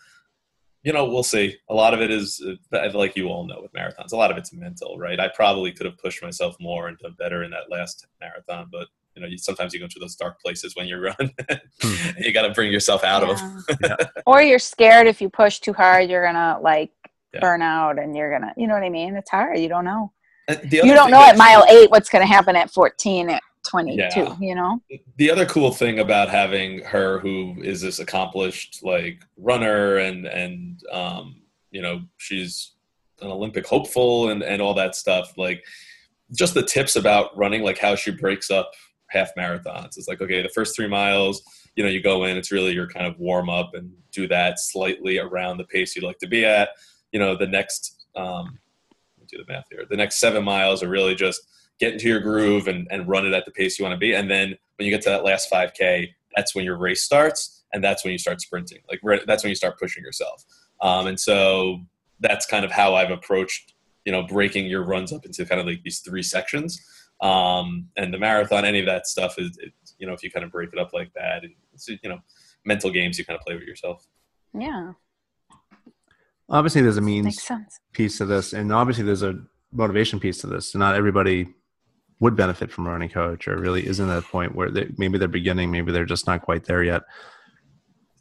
you know, we'll see. A lot of it is, uh, like you all know with marathons, a lot of it's mental, right? I probably could have pushed myself more and done better in that last marathon, but you know, you, sometimes you go to those dark places when you run. Hmm. you got to bring yourself out of them. yeah. or you're scared if you push too hard, you're gonna like Yeah. burn out, and you're gonna, you know what I mean? It's hard. You don't know. You don't know at mile eight what's gonna happen at 14, at 22. Yeah. You know? the other cool thing about having her who is this accomplished like runner and and um you know she's an olympic hopeful and and all that stuff like just the tips about running like how she breaks up half marathons it's like okay the first three miles you know you go in it's really your kind of warm up and do that slightly around the pace you'd like to be at you know the next um do the math here the next seven miles are really just get into your groove and, and run it at the pace you want to be. And then when you get to that last 5K, that's when your race starts and that's when you start sprinting. Like that's when you start pushing yourself. Um, and so that's kind of how I've approached, you know, breaking your runs up into kind of like these three sections. Um, and the marathon, any of that stuff is, it, you know, if you kind of break it up like that, it's, you know, mental games you kind of play with yourself. Yeah. obviously there's a means sense. piece to this and obviously there's a motivation piece to this. So not everybody would benefit from a running coach, or really isn't at a point where they, maybe they're beginning, maybe they're just not quite there yet.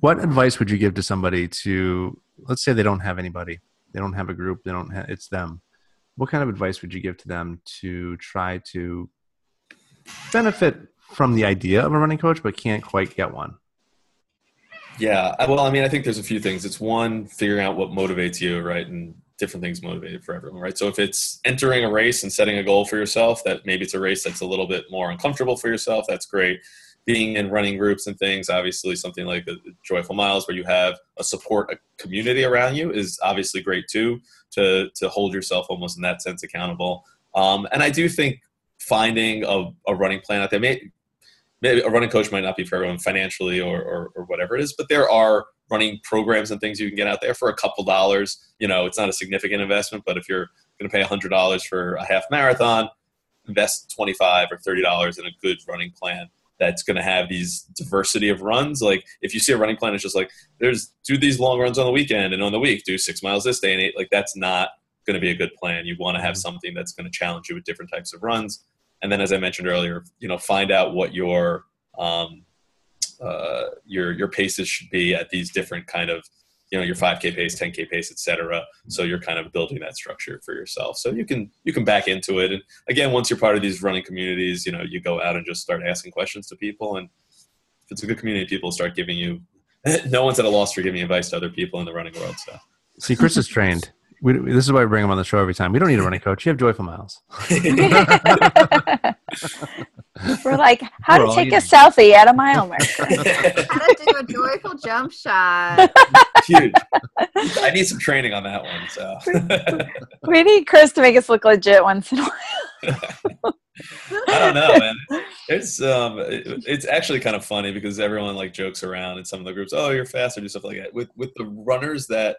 What advice would you give to somebody to, let's say they don't have anybody, they don't have a group, they don't have, it's them. What kind of advice would you give to them to try to benefit from the idea of a running coach, but can't quite get one? Yeah, well, I mean, I think there's a few things. It's one, figuring out what motivates you, right? And different things motivate for everyone, right? So if it's entering a race and setting a goal for yourself, that maybe it's a race that's a little bit more uncomfortable for yourself, that's great. Being in running groups and things, obviously, something like the Joyful Miles, where you have a support a community around you, is obviously great too. To to hold yourself almost in that sense accountable. Um, and I do think finding a, a running plan out there may maybe a running coach might not be for everyone financially or, or, or, whatever it is, but there are running programs and things you can get out there for a couple dollars. You know, it's not a significant investment, but if you're going to pay hundred dollars for a half marathon, invest twenty five or thirty dollars in a good running plan that's going to have these diversity of runs. Like if you see a running plan, it's just like there's do these long runs on the weekend and on the week do six miles this day and eight. Like that's not going to be a good plan. You want to have mm-hmm. something that's going to challenge you with different types of runs and then as I mentioned earlier, you know, find out what your um, uh, your your paces should be at these different kind of you know your 5k pace 10k pace etc so you're kind of building that structure for yourself so you can you can back into it and again once you're part of these running communities you know you go out and just start asking questions to people and if it's a good community people start giving you no one's at a loss for giving advice to other people in the running world so see chris is trained we, this is why we bring him on the show every time. We don't need a running coach. You have Joyful Miles. We're like, how We're to take a selfie at a mile marker. how to do a joyful jump shot. Huge. I need some training on that one. So we need Chris to make us look legit once in a while. I don't know, man. It's um, it, it's actually kind of funny because everyone like jokes around in some of the groups. Oh, you're faster, do stuff like that. With with the runners that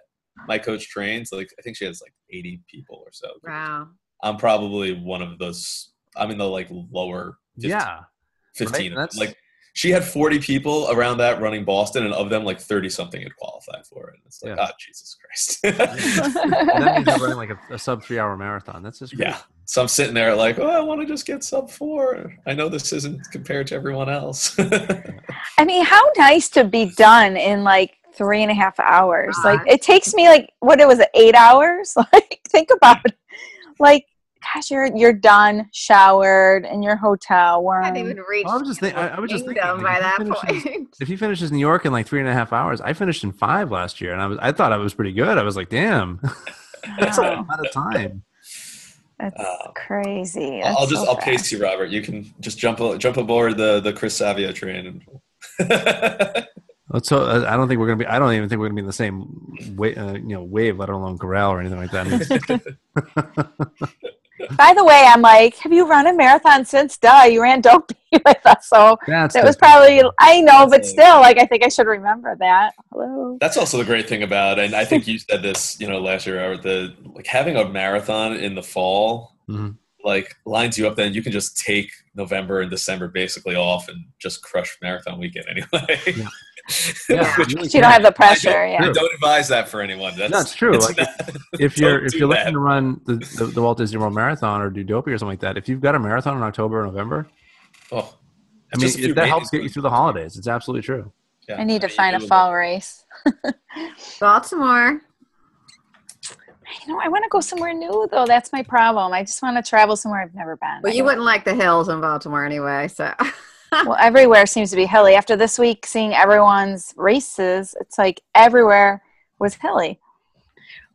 my coach trains, like I think she has like 80 people or so. Wow. I'm probably one of those. I'm in the like lower. 15, yeah. 15. Right? Like she had 40 people around that running Boston, and of them, like 30 something had qualified for it. And it's like, yeah. oh Jesus Christ! that means you're running like a, a sub three hour marathon. That's just great. yeah. So I'm sitting there like, oh, I want to just get sub four. I know this isn't compared to everyone else. I mean, how nice to be done in like three and a half hours. Like it takes me like what it was eight hours. Like think about it. Like gosh, you're you're done, showered in your hotel. Warm. I didn't even reach. Well, I was just think, I, I was just thinking like, by that point. If he finishes New York in like three and a half hours, I finished in five last year, and I was I thought I was pretty good. I was like, damn, that's wow. a lot of time. That's um, crazy. That's I'll just so I'll fast. pace you, Robert. You can just jump jump aboard the the Chris Savio train. And so uh, I don't think we're gonna be. I don't even think we're gonna be in the same way, uh, you know, wave, let alone corral or anything like that. By the way, I'm like, have you run a marathon since? Duh, you ran dopey with us, so That's it was probably. I know, but still, like, I think I should remember that. Hello. That's also the great thing about, and I think you said this, you know, last year, the like having a marathon in the fall. Mm-hmm like lines you up then you can just take november and december basically off and just crush marathon weekend anyway yeah. Yeah, you, really don't have the pressure. I yeah, I don't advise that for anyone. That's, That's true. Like not, if you're if you're looking to run the, the, the, Walt Disney World Marathon or do Dopey or something like that, if you've got a marathon in October or November, oh, I mean it, that helps get you through the holidays. It's absolutely true. Yeah, I need to find a fall race. Baltimore. You know, I want to go somewhere new though. That's my problem. I just want to travel somewhere I've never been. But you wouldn't like the hills in Baltimore anyway, so. well, everywhere seems to be hilly. After this week, seeing everyone's races, it's like everywhere was hilly.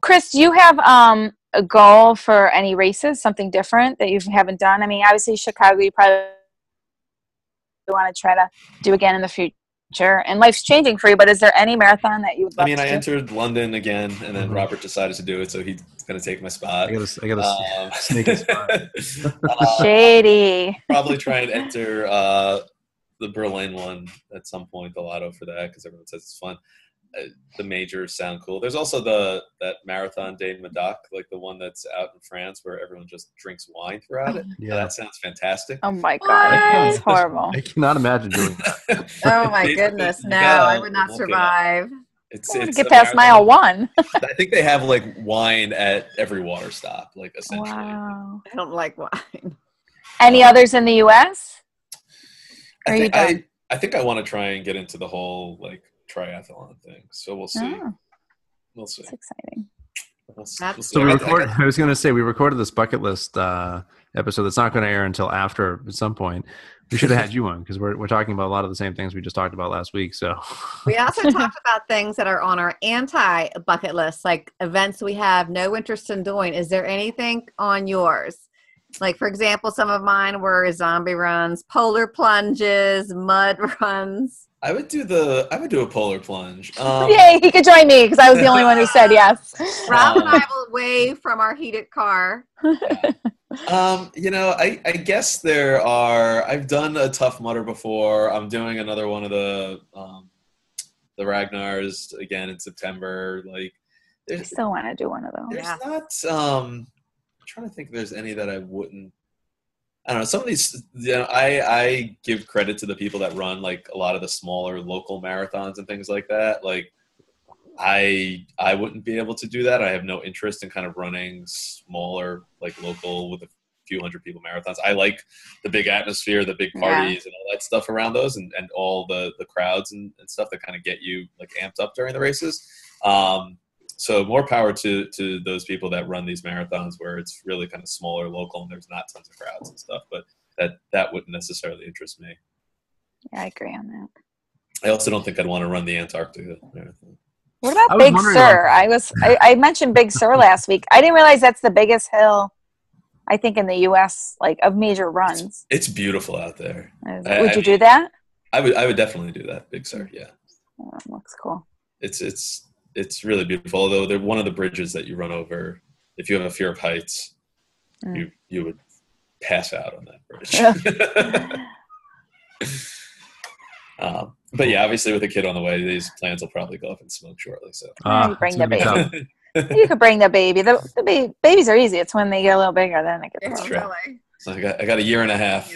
Chris, do you have um, a goal for any races? Something different that you haven't done? I mean, obviously Chicago, you probably want to try to do again in the future Sure. And life's changing for you, but is there any marathon that you would I mean, I do? entered London again, and then mm-hmm. Robert decided to do it, so he's going to take my spot. I got to, I got to um, sneak a spot. uh, Shady. Probably try and enter uh, the Berlin one at some point, the lotto for that, because everyone says it's fun. Uh, the majors sound cool. There's also the that marathon day in Medoc, like the one that's out in France where everyone just drinks wine throughout it. Yeah, that sounds fantastic. Oh my god, it's horrible. I cannot imagine doing that. oh my goodness, no, I would not survive. It's, I want to it's get past marathon. mile one. I think they have like wine at every water stop, like essentially. Wow. I don't like wine. Any others in the U.S.? I Are you think I, done? I think I want to try and get into the whole like triathlon thing. So we'll see. Oh, We'll see. that's exciting. We'll see. We'll. So I we got- I record, I was going to say we recorded this bucket list uh, episode that's not going to air until after at some point. We should have had you on because we're we're talking about a lot of the same things we just talked about last week. So We also talked about things that are on our anti bucket list, like events we have no interest in doing. Is there anything on yours? Like, for example, some of mine were zombie runs, polar plunges, mud runs. I would do the. I would do a polar plunge. Um, Yay, he could join me because I was the only one who said yes. Rob and Um, I will wave from our heated car. Um, you know, I, I guess there are. I've done a Tough Mudder before. I'm doing another one of the um, the Ragnars again in September. Like, I still want to do one of those. there's Yeah. not. Um, I'm trying to think if there's any that I wouldn't. I don't know. Some of these, you know, I I give credit to the people that run like a lot of the smaller local marathons and things like that. Like, I I wouldn't be able to do that. I have no interest in kind of running smaller, like local with a few hundred people marathons. I like the big atmosphere, the big Yeah. parties, and all that stuff around those, and, and all the the crowds and, and stuff that kind of get you like amped up during the races. Um, so more power to to those people that run these marathons where it's really kind of smaller, local, and there's not tons of crowds and stuff. But that that wouldn't necessarily interest me. Yeah, I agree on that. I also don't think I'd want to run the Antarctica marathon. What about Big wondering Sur? about. I was I, I mentioned Big Sur last week. I didn't realize that's the biggest hill. I think in the U.S. like of major runs. It's beautiful out there Would I you do mean- that? I would I would definitely do that, Big Sur. Yeah. Oh, that looks cool. it's it's it's really beautiful. Although they're one of the bridges that you run over, if you have a fear of heights, Mm. you you would pass out on that bridge. um, but yeah, obviously with a kid on the way, these plans will probably go up in smoke shortly. So uh, you bring the baby. you could bring the baby. The, the ba- babies are easy. It's when they get a little bigger then it gets That's tough. true. Really. So I got I got a year and a half.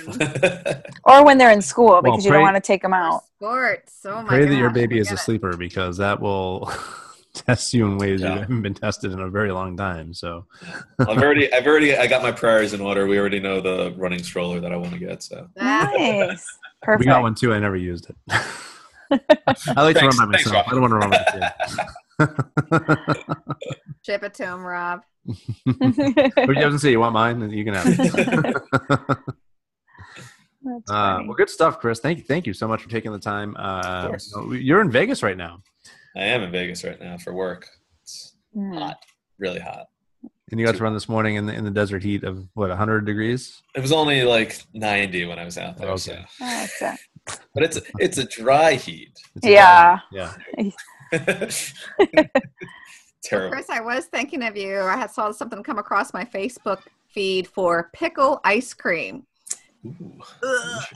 Or when they're in school because you pray- don't want to take them out. Sports. Oh my Pray that your baby is a forget it. sleeper because that will test you in ways you haven't been tested in a very long time. So I've already I've already I got my prayers in order. We already know the running stroller that I want to get. So Nice. Perfect. we got one too. I never used it. I like Thanks- to run by myself. Rob. I don't want to run with the kid. Ship it to him, Rob. but you haven't said you want mine, then you can have it. Uh, well, good stuff, Chris. Thank you, thank you so much for taking the time. Uh, course. you know, you're in Vegas right now, I am in Vegas right now for work. It's Mm. hot, really hot. and you got to run this morning in the in the desert heat of what 100 degrees. It was only like 90 when I was out there. Okay. So. Oh, that's. But it's it's a dry heat. It's a Yeah. yeah. Terrible. Chris, I was thinking of you. I had saw something come across my Facebook feed for pickle ice cream. Ooh,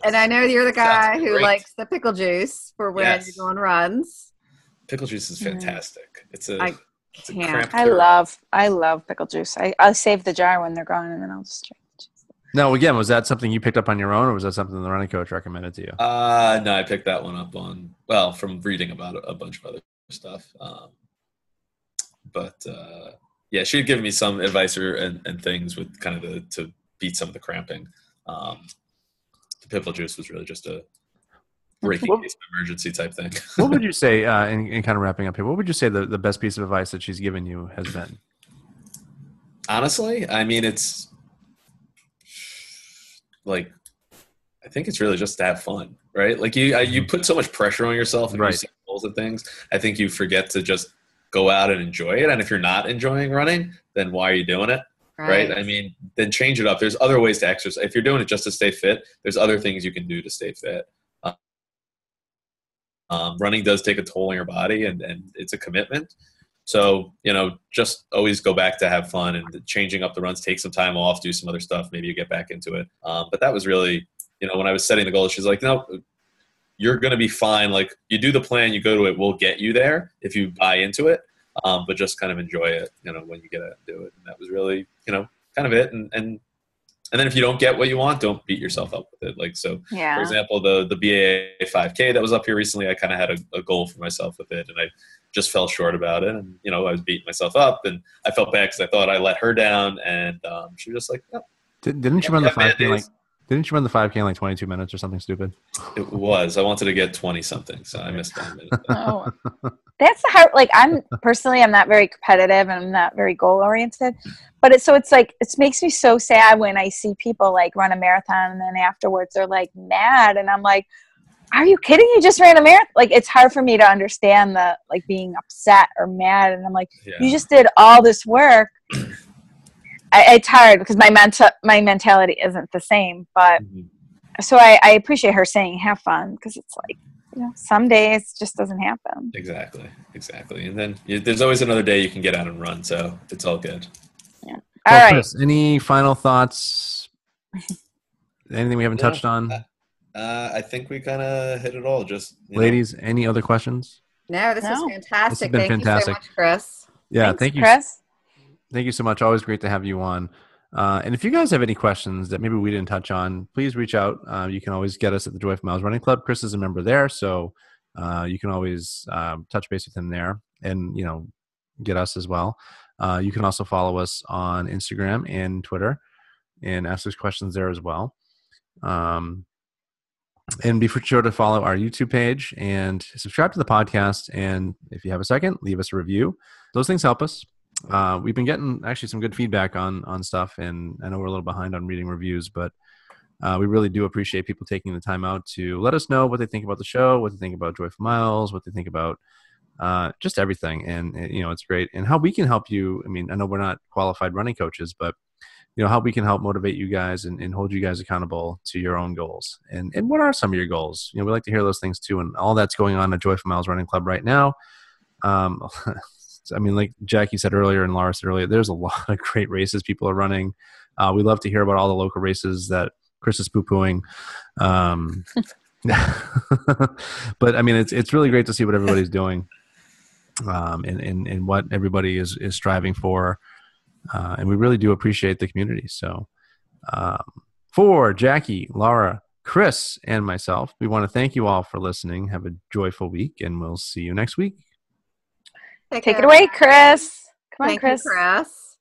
And I know you're the guy who likes the pickle juice for when Yes. you're doing runs. Pickle juice is Mhm. fantastic. It's a I it's a can't. cramp I love I love pickle juice. I I'll save the jar when they're gone and then I'll just drink the. Now, again, was that something you picked up on your own, or was that something the running coach recommended to you? Uh, no, I picked that one up on well from reading about a, a bunch of other stuff. Um, but uh, yeah, she had given me some advice or, and, and things with kind of the to beat some of the cramping. Um, the pickle juice was really just a breaking Well- case of emergency type thing. what would you say, uh, in, in kind of wrapping up here, what would you say the, the best piece of advice that she's given you has been? Honestly, I mean, it's like I think it's really just to have fun, right? Like you, I, you put so much pressure on yourself and Right. you set goals and things. I think you forget to just go out and enjoy it. And if you're not enjoying running, then why are you doing it? Right? I mean, then change it up. There's other ways to exercise. If you're doing it just to stay fit, there's other things you can do to stay fit. Um, running does take a toll on your body, and, and it's a commitment. So, you know, just always go back to have fun and changing up the runs, take some time off, do some other stuff. Maybe you get back into it. Um, but that was really, you know, when I was setting the goal, she's like, no, you're going to be fine. Like, you do the plan, you go to it, we'll get you there if you buy into it. Um, but just kind of enjoy it, you know, when you get and do it. And that was really, you know, kind of it. And, and, and then if you don't get what you want, don't beat yourself up with it. Like, so for example, the the BA 5K that was up here recently, I kind of had a, a goal for myself with it, and I just fell short about it. And you know, I was beating myself up, and I felt bad because I thought I let her down, and um, she was just like, "Yep, Did, didn't you Yeah, run the yeah, five k like? Days. Didn't you run the five k in like twenty two minutes or something stupid? it was. I wanted to get twenty something, so I missed one minute. Oh, that's the hard. Like I'm personally, I'm not very competitive and I'm not very goal oriented. But it's so it's like it makes me so sad when I see people like run a marathon and then afterwards they're like mad, and I'm like, "Are you kidding? You just ran a marathon!" Like it's hard for me to understand the like being upset or mad, and I'm like, Yeah. "You just did all this work." I, it's hard because my mental my mentality isn't the same, but Mhm. so I, I appreciate her saying have fun because it's like you know some days just doesn't happen. Exactly, exactly. And then you, there's always another day you can get out and run, so it's all good. All Well, right. Chris, any final thoughts? Anything we haven't Yeah. touched on, Uh, I think we kind of hit it all. Just you know, ladies? Any other questions? No, this No. is fantastic. been Thank fantastic. you so much, Chris. Yeah, Thanks, thank you. Chris. Thank you so much. Always great to have you on. Uh, and if you guys have any questions that maybe we didn't touch on, please reach out. Uh, you can always get us at the Joyful Miles Running Club. Chris is a member there, so uh, you can always um, touch base with him there, and you know, get us as well. Uh, you can also follow us on Instagram and Twitter, and ask us questions there as well. Um, and be sure to follow our YouTube page and subscribe to the podcast. And if you have a second, leave us a review. Those things help us uh, we've been getting actually some good feedback on on stuff and i know we're a little behind on reading reviews but uh, we really do appreciate people taking the time out to let us know what they think about the show what they think about joyful miles what they think about uh, just everything. And uh, you know it's great. And how we can help you i mean i know we're not qualified running coaches but you know how we can help motivate you guys and, and hold you guys accountable to your own goals. And and what are some of your goals? You know we like to hear those things too and all that's going on at joyful miles running club right now. Um, I mean, like Jackie said earlier and Laura said earlier, there's a lot of great races people are running. Uh, we love to hear about all the local races that Chris is poo pooing. Um, but I mean, it's it's really great to see what everybody's doing, um, and, and and what everybody is is striving for, uh, and we really do appreciate the community. So, um, for Jackie, Laura, Chris, and myself, we want to thank you all for listening. Have a joyful week, and we'll see you next week. Take it away, Chris. Come on, Chris. you, Chris.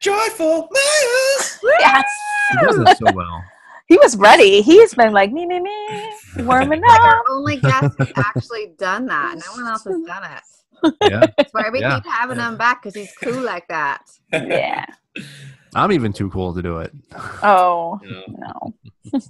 joyful miles. Yes. He does it so well. He was ready. He's been like me, me, me, warming Like up. our only guest has actually done that. No one else has done it. Yeah, That's why we Yeah. keep having him back because he's cool like that. Yeah. I'm even too cool to do it. Oh You know, no.